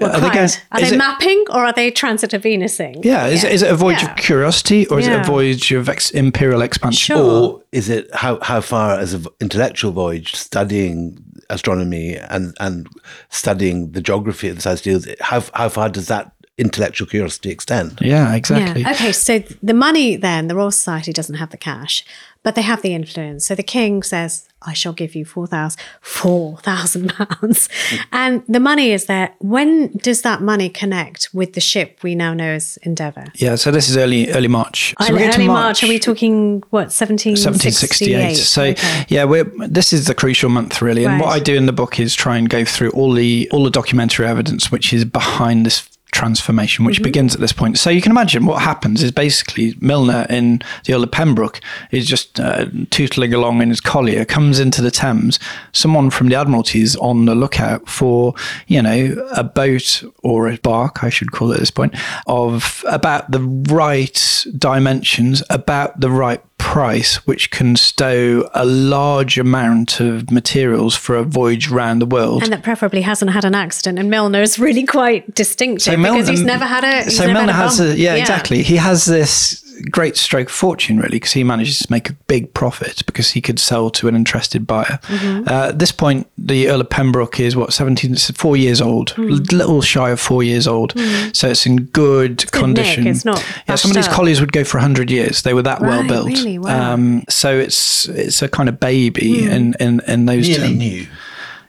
What are they going? Are is they it- mapping or are they transit of Venusing? Yeah, is, it is it a voyage Yeah. of curiosity or is it a voyage of ex- imperial expansion? Sure. Or is it how, how far as an intellectual voyage studying astronomy and, and studying the geography of the celestials, how, how far does that intellectual curiosity extend. Yeah, exactly. Yeah. Okay, so the money then, the Royal Society doesn't have the cash, but they have the influence. So the king says, I shall give you 4,000 4,000 *laughs* pounds. And the money is there. When does that money connect with the ship we now know as Endeavour? Yeah, so this is early early March. So oh, we early get to March. Are we talking, what, 1768? 1768. So Okay. yeah, we're this is the crucial month really. And what I do in the book is try and go through all the all the documentary evidence which is behind this transformation, Mm-hmm. which begins at this point. So you can imagine what happens is basically Milner in the Earl of Pembroke is just uh, tootling along in his collier, comes into the Thames. Someone from the Admiralty is on the lookout for, you know, a boat or a bark, I should call it at this point, of about the right dimensions, about the right price, which can stow a large amount of materials for a voyage around the world. And that preferably hasn't had an accident. And Milner is really quite distinctive because he's never had a. So Milner a has a yeah, exactly. He has this great stroke of fortune really because he manages to make a big profit because he could sell to an interested buyer. Mm-hmm. Uh, at this point, the Earl of Pembroke is what seventeen, four years old, a little shy of four years old. So it's in good condition. nick, it's not yeah, some of these colliers would go for hundred years. They were that well built. really? Wow. Um, so it's it's a kind of baby Hmm. in, in in those Nearly terms. new.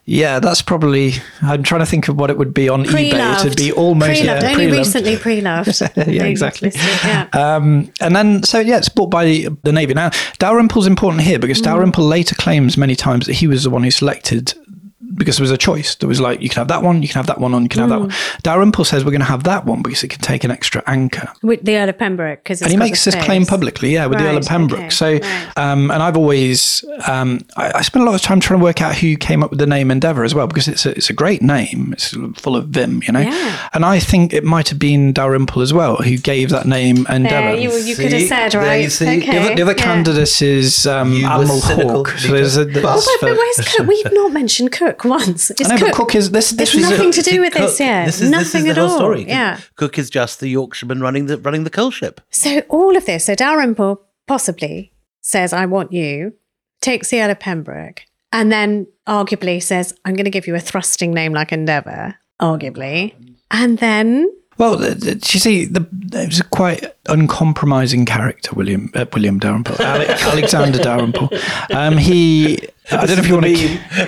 Yeah, that's probably. I'm trying to think of what it would be on eBay. Pre-loved. It'd be almost pre-loved. yeah, Only pre-loved. recently pre-loved. *laughs* Yeah, exactly. yeah. Um, and then, so yeah, it's bought by the, the Navy. Now, Dalrymple's important here because Mm. Dalrymple later claims many times that he was the one who selected because there was a choice. There was like, you can have that one, you can have that one, and you can have that one. Mm. Dalrymple says we're going to have that one because it can take an extra anchor. With the Earl of Pembroke, because And he makes this claim publicly, yeah, with the Earl of Pembroke. okay, so, right. um, and I've always, um, I, I spent a lot of time trying to work out who came up with the name Endeavour as well, because it's a, it's a great name. It's full of vim, you know. Yeah. And I think it might have been Dalrymple as well who gave that name Endeavour. There, you, you could have said, right? you see. Okay. The other, the other yeah. candidate is um, You Admiral cynical, Hawke. So there's a, Peter. *laughs* there's But, but for- where's Cook? We've not mentioned Cook once. Is I know, Cook, Cook is this. This It's was nothing a, to do with this, yeah. This is, Nothing this is the at whole all. story. Yeah. Cook is just the Yorkshireman running the running the coal ship. So all of this, so Dalrymple possibly says, I want you, takes the Earl of Pembroke, and then arguably says, I'm going to give you a thrusting name like Endeavour, arguably. And then Well, th- th- you see, the, it was a quite uncompromising character, William uh, William Dalrymple, *laughs* Alexander Dalrymple. Um, he, *laughs* I don't know if you want to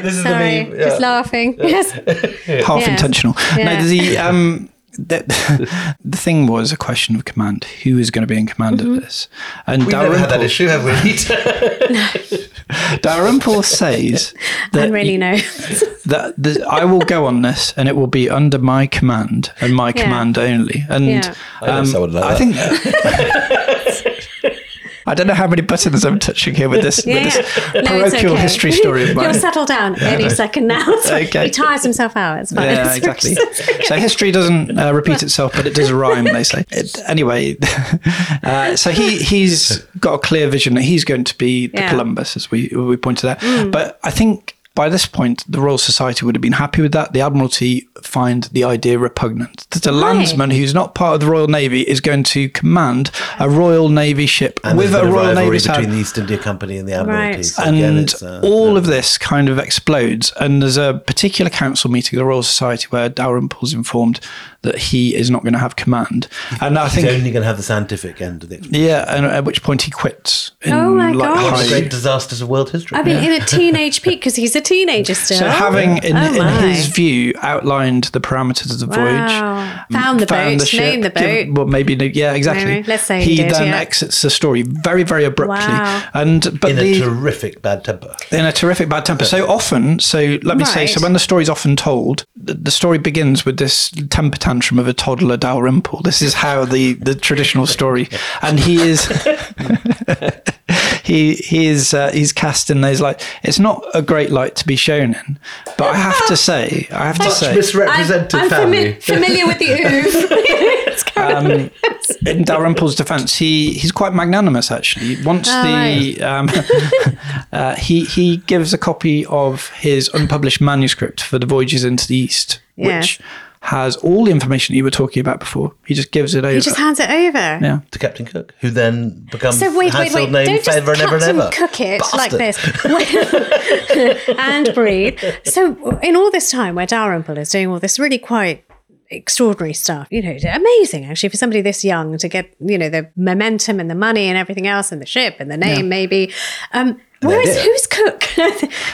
This is sorry, just laughing. *laughs* Yes. half Yes. intentional. Yeah. No, the um, the, *laughs* the thing was a question of command. Who is going to be in command Mm-hmm. of this? And We've never had that Dalrymple, issue, have we? *laughs* *laughs* Dalrymple says that And really no. that the, I will go on this, and it will be under my command and my Yeah. command only. And Yeah. I know um, someone like I that. I don't know how many buttons I'm touching here with this, Yeah, *laughs* with yeah. this No, it's parochial okay. history story of *laughs* mine. He'll settle down any second now. *laughs* Okay. He tires himself out. It's fine. Yeah, exactly. So history doesn't uh, repeat itself, but it does rhyme. They say. It, anyway, uh, so he he's got a clear vision that he's going to be the Yeah. Mm. Columbus, as we we pointed out. But I think by this point, the Royal Society would have been happy with that. The Admiralty find the idea repugnant. That a landsman who's not part of the Royal Navy is going to command a Royal Navy ship And with there's a been Royal rivalry Navy tab- between the East India Company and the Admiralty. Right. So and it's, uh, all of this kind of explodes. And there's a particular council meeting of the Royal Society where Dalrymple's informed that he is not going to have command. And I think He's only going to have the scientific end of the expedition. yeah, and at which point he quits. In Oh my like gosh. High- the great disasters of world history. I mean, in a teenage peak, because he's *laughs* a teenager still. So having, in, Oh in his view, outlined the parameters of the voyage, Wow. Found the boat, named the give- boat. well, maybe yeah, exactly. Maybe. Let's say he he did, then yeah. exits the story very, very abruptly, Wow. and but in the, a terrific bad temper. in a terrific bad temper. So often, so let me say, so when the story's often told, the, the story begins with this temper tantrum of a toddler Dalrymple. This is how the, the traditional story, and he is *laughs* he he is uh, he's cast in those like it's not a great light to be shown in, but I have to say, I have to Much say, misrepresented I'm, I'm family. fami- familiar with the *laughs* oof. *laughs* um, in Dalrymple's defence, he he's quite magnanimous actually. Once Oh, the um, *laughs* uh, he he gives a copy of his unpublished manuscript for the Voyages into the East, Yes. which has all the information you were talking about before. He just gives it over. he just hands it over. yeah. to Captain Cook, who then becomes So wait, wait, wait! name Don't just forever and ever and Captain ever. cook it like this *laughs* and breathe. So in all this time, where Dalrymple is doing all this really quite extraordinary stuff. You know, amazing actually for somebody this young to get, you know, the momentum and the money and everything else and the ship and the name maybe. Um, where is who's Cook?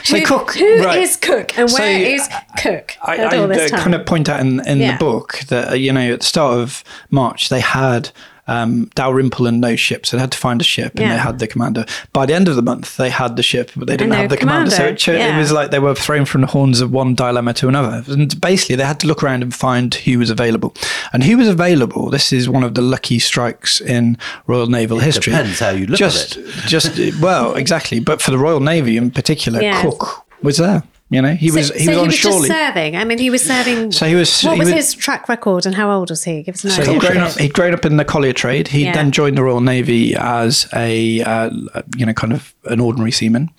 So *laughs* Who- Cook, who is right. Cook and So, where is Cook I, I time? kind of point out in, in Yeah. the book that, uh, you know, at the start of March, they had um, Dalrymple and no ship. So they had to find a ship and Yeah. they had the commander. By the end of the month, they had the ship, but they didn't have the commander. So it, yeah. it was like they were thrown from the horns of one dilemma to another. And basically, they had to look around and find who was available. And who was available, this is one of the lucky strikes in Royal Naval history. depends how you look at just, it. Just, well, exactly. But for the Royal Navy in particular, Yes. Cook was there. You know, he so, was he so was he on was Shorley. just serving. I mean, he was serving. So he was- What he was was- his track record and how old was he? Give us an So idea. he'd grown up. He'd grown up in the collier trade. He Yeah. then joined the Royal Navy as a uh, you know kind of an ordinary seaman,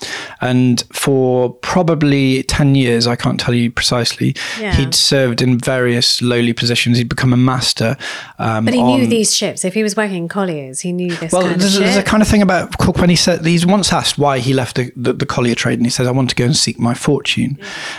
and for probably ten years, I can't tell you precisely, Yeah. he'd served in various lowly positions. He'd become a master. Um, But he knew these ships. If he was working in colliers, he knew this Well, kind there's, of there's a kind of thing about Cook when he said he's once asked why he left the, the, the collier trade, and he says, "I want to go and seek my fortune."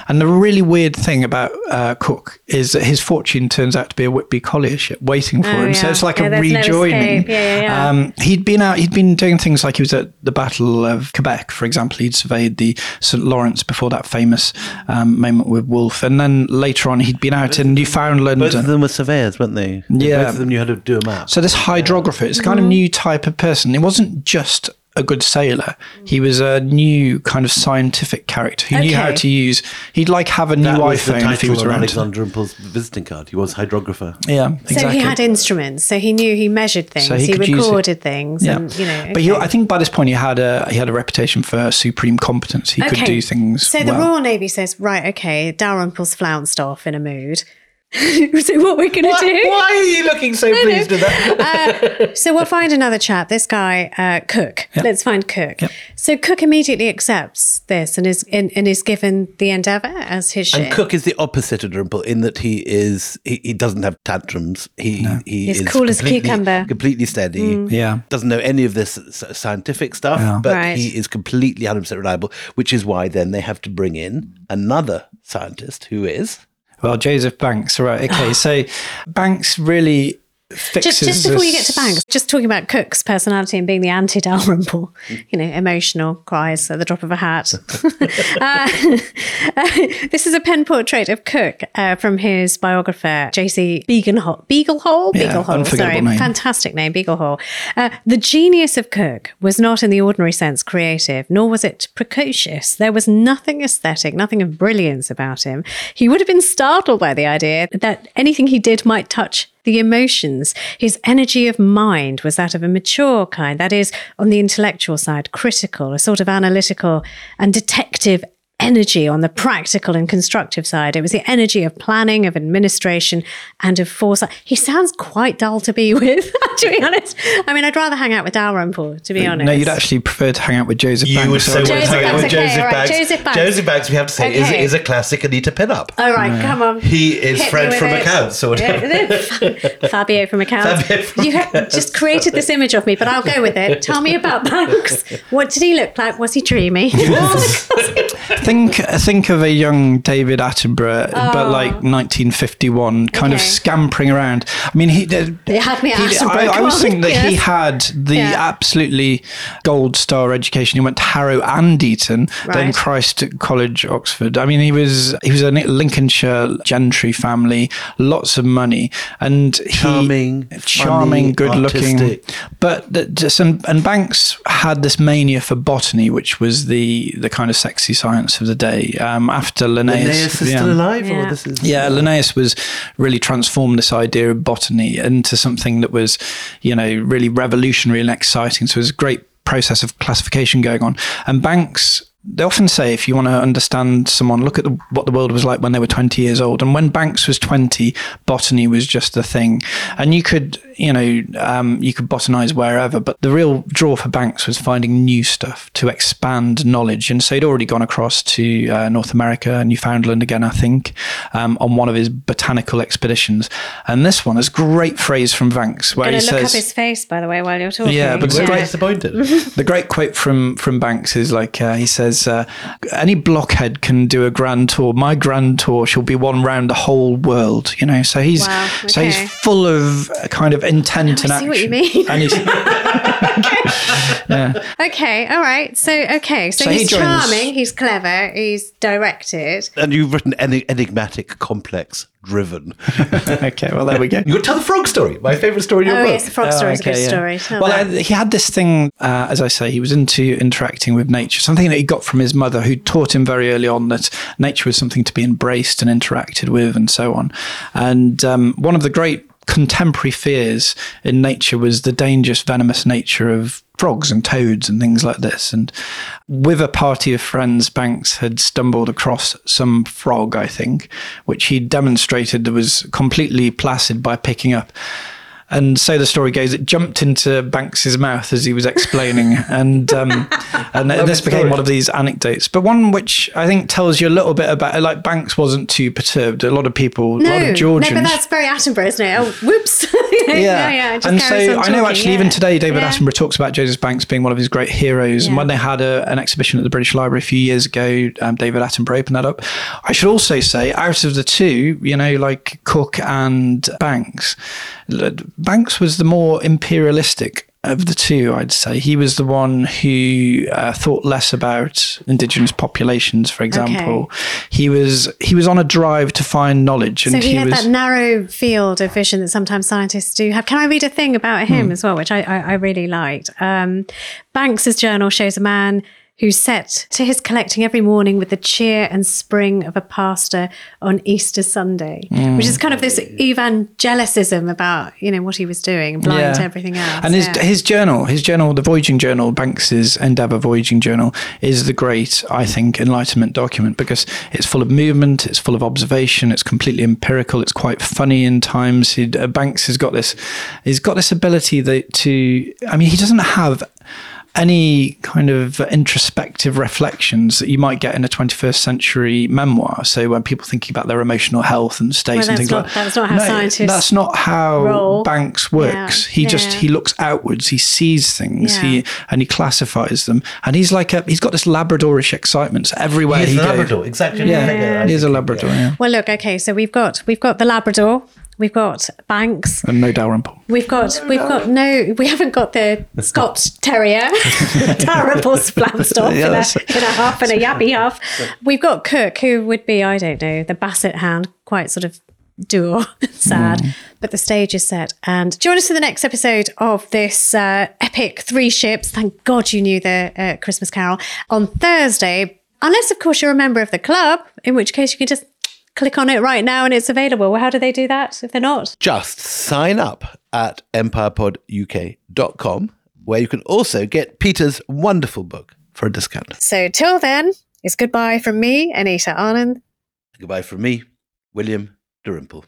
And the really weird thing about uh, Cook is that his fortune turns out to be a Whitby collier ship waiting for Oh, him. So it's like Yeah, a there's no rejoining. Yeah, yeah, yeah. Um, he'd been out. He'd been doing things like he was at the Battle of Quebec, for example. He'd surveyed the St Lawrence before that famous um, moment with Wolfe, and then later on he'd been out in Newfoundland. Both of them were surveyors, weren't they? Yeah. Both of them knew how to do a map. so this hydrographer, it's a kind of new type of person. It wasn't just a good sailor. He was a new kind of scientific character who knew how to use. He'd like have a new that was the iPhone if he was on around. Alexander Imple's visiting card. He was hydrographer. Yeah, exactly. So he had instruments. So he knew he measured things. So he he could recorded things. yeah, And, you know, but he. I think by this point he had a he had a reputation for supreme competence. He could do things. So the. Royal Navy says, right, okay, Dalrymple's flounced off in a mood. *laughs* so what we're going to do? Why are you looking so *laughs* pleased with that? So we'll find another chap. This guy, uh, Cook. Let's find Cook. So Cook immediately accepts this and is and, and is given the Endeavour as his ship. And Cook is the opposite of Dalrymple in that he is he, he doesn't have tantrums. He he He's is cool as a completely- cucumber. Mm. completely steady. Yeah. doesn't know any of this scientific stuff, Yeah. but Right. he is completely 100% reliable. Which is why then they have to bring in another scientist who is Well, Joseph Banks. Right. Okay. so *laughs* Banks really fixes. just, just before you get to Banks, just talking about Cook's personality and being the anti Dalrymple, you know, emotional, cries at the drop of a hat. *laughs* *laughs* uh, *laughs* this is a pen portrait of Cook uh, from his biographer, J.C. Beaglehole. Beaglehole? Yeah, Beaglehole, sorry. name. Fantastic name, Beaglehole. Uh, the genius of Cook was not in the ordinary sense creative, nor was it precocious. There was nothing aesthetic, nothing of brilliance about him. He would have been startled by the idea that anything he did might touch the emotions. His energy of mind was that of a mature kind, that is, on the intellectual side, critical, a sort of analytical and detective energy on the practical and constructive side. It was the energy of planning, of administration, and of foresight. He sounds quite dull to be *laughs* with, to be honest. I mean, I'd rather hang out with Dalrymple, to be honest. No, you'd actually prefer to hang out with Joseph You Banks. would so or- want to Joseph hang out with okay, Joseph all right, Banks. Joseph Banks. Joseph Banks, we have to say, is, Okay. is a classic Anita pinup. All right, come on. He is Hit Fred from it. accounts or whatever. Fabio from accounts. Fabio from you have just created this image of me, but I'll go with it. Tell me about Banks. *laughs* What did he look like? Was he dreamy? *laughs* think think of a young David Attenborough, but oh. like 1951, kind of Oh. Scampering around. I mean, he did. They had me at he- I, I was thinking that he had the Yeah. absolutely gold star education. He went to Harrow and Eton, then Christ College, Oxford. I mean, he was he was a Lincolnshire gentry family, lots of money, and he Charming, charming, funny, good looking. But the, just and, and Banks had this mania for botany, which was the the kind of sexy science of the day. Um, after Linnaeus, Linnaeus is yeah. still alive? Yeah. Or this is, Yeah, Linnaeus was really transformed this idea of botany into something that was, you know, really revolutionary and exciting. So it was a great process of classification going on. And Banks, they often say if you want to understand someone, look at the, what the world was like when they were 20 years old. And when Banks was 20, botany was just the thing. And you could, you know, um, you could botanize wherever. But the real draw for Banks was finding new stuff to expand knowledge. And so he'd already gone across to uh, North America, and Newfoundland again, I think, um, on one of his botanical expeditions. And this one is a great phrase from Banks where Going he to look says, up his face, by the way, while you're talking. Yeah, but it's great. disappointed. *laughs* the great quote from from Banks is like uh, he says says, uh, any blockhead can do a grand tour. My grand tour shall be one round the whole world. You know, so he's Wow, so he's full of kind of intent and see action. what you mean. And he's, *laughs* *laughs* Okay, all right. So okay, so, So he he's joins- charming, he's clever, he's directed. And you've written eni- enigmatic, complex, driven. *laughs* okay, well there we go. *laughs* You could tell the frog story, my favourite story in your Oh book. yes, the frog Oh, story is a good yeah. story. Tell well, that. uh, he had this thing, uh, as I say, he was into interacting with nature, something that he got from his mother, who taught him very early on that nature was something to be embraced and interacted with, and so on. And um, one of the great contemporary fears in nature was the dangerous, venomous nature of frogs and toads and things like this. And with a party of friends, Banks had stumbled across some frog, I think, which he demonstrated was completely placid by picking up. And so the story goes, it jumped into Banks's mouth as he was explaining, *laughs* and um, and this became story. one of these anecdotes. But one which I think tells you a little bit about, like Banks wasn't too perturbed. A lot of people, a no, lot of Georgians. no, but that's very Attenborough, isn't it? Oh, whoops. *laughs* yeah, yeah. just and so I know actually yeah. even today David Yeah. Attenborough talks about Joseph Banks being one of his great heroes. And when they had a, an exhibition at the British Library a few years ago, um, David Attenborough opened that up. I should also say, out of the two, you know, like Cook and Banks, Banks was the more imperialistic. Of the two, I'd say he was the one who uh, thought less about indigenous populations. For example, he was he was on a drive to find knowledge, and So he, had was that narrow field of vision that sometimes scientists do have. Can I read a thing about him as well, which I, I, I really liked? Um, Banks's journal shows a man who's set to his collecting every morning with the cheer and spring of a pastor on Easter Sunday, which is kind of this evangelicism about you know what he was doing, blind to everything else. And his yeah. his journal, his journal, the Voyaging Journal, Banks's Endeavour Voyaging Journal, is the great, I think, Enlightenment document because it's full of movement, it's full of observation, it's completely empirical, it's quite funny in times. He, uh, Banks has got this, he's got this ability that to, I mean, he doesn't have any kind of introspective reflections that you might get in a 21st century memoir. So when people thinking about their emotional health and states Well, and things not- like that's not how scientists That's not how roll. Banks works. Yeah, He just he looks outwards. He sees things. Yeah. He and he classifies them. And he's like a he's got this Labradorish excitement So everywhere He's he a goes. Labrador, exactly. Yeah, Yeah, he is a yeah. Labrador. Yeah, well, look, okay, so we've got we've got the Labrador, we've got Banks, and no Dalrymple. We've got we've got no we haven't got the Scotch Terrier. *laughs* *laughs* Terrible splamstoff Yeah, in, a, in a half and a yappy *laughs* half. We've got Cook who would be I don't know the Basset Hound quite sort of dour sad. But the stage is set. And join us for the next episode of this uh, epic three ships. Thank god you knew the uh, christmas carol on thursday. Unless of course you're a member of the club in which case you can just click on it right now and it's available well how do they do that if they're not Just sign up at empirepoduk.com, where you can also get Peter's wonderful book for a discount. So till then, it's goodbye from me, Anita Anand. Goodbye from me, William Dalrymple.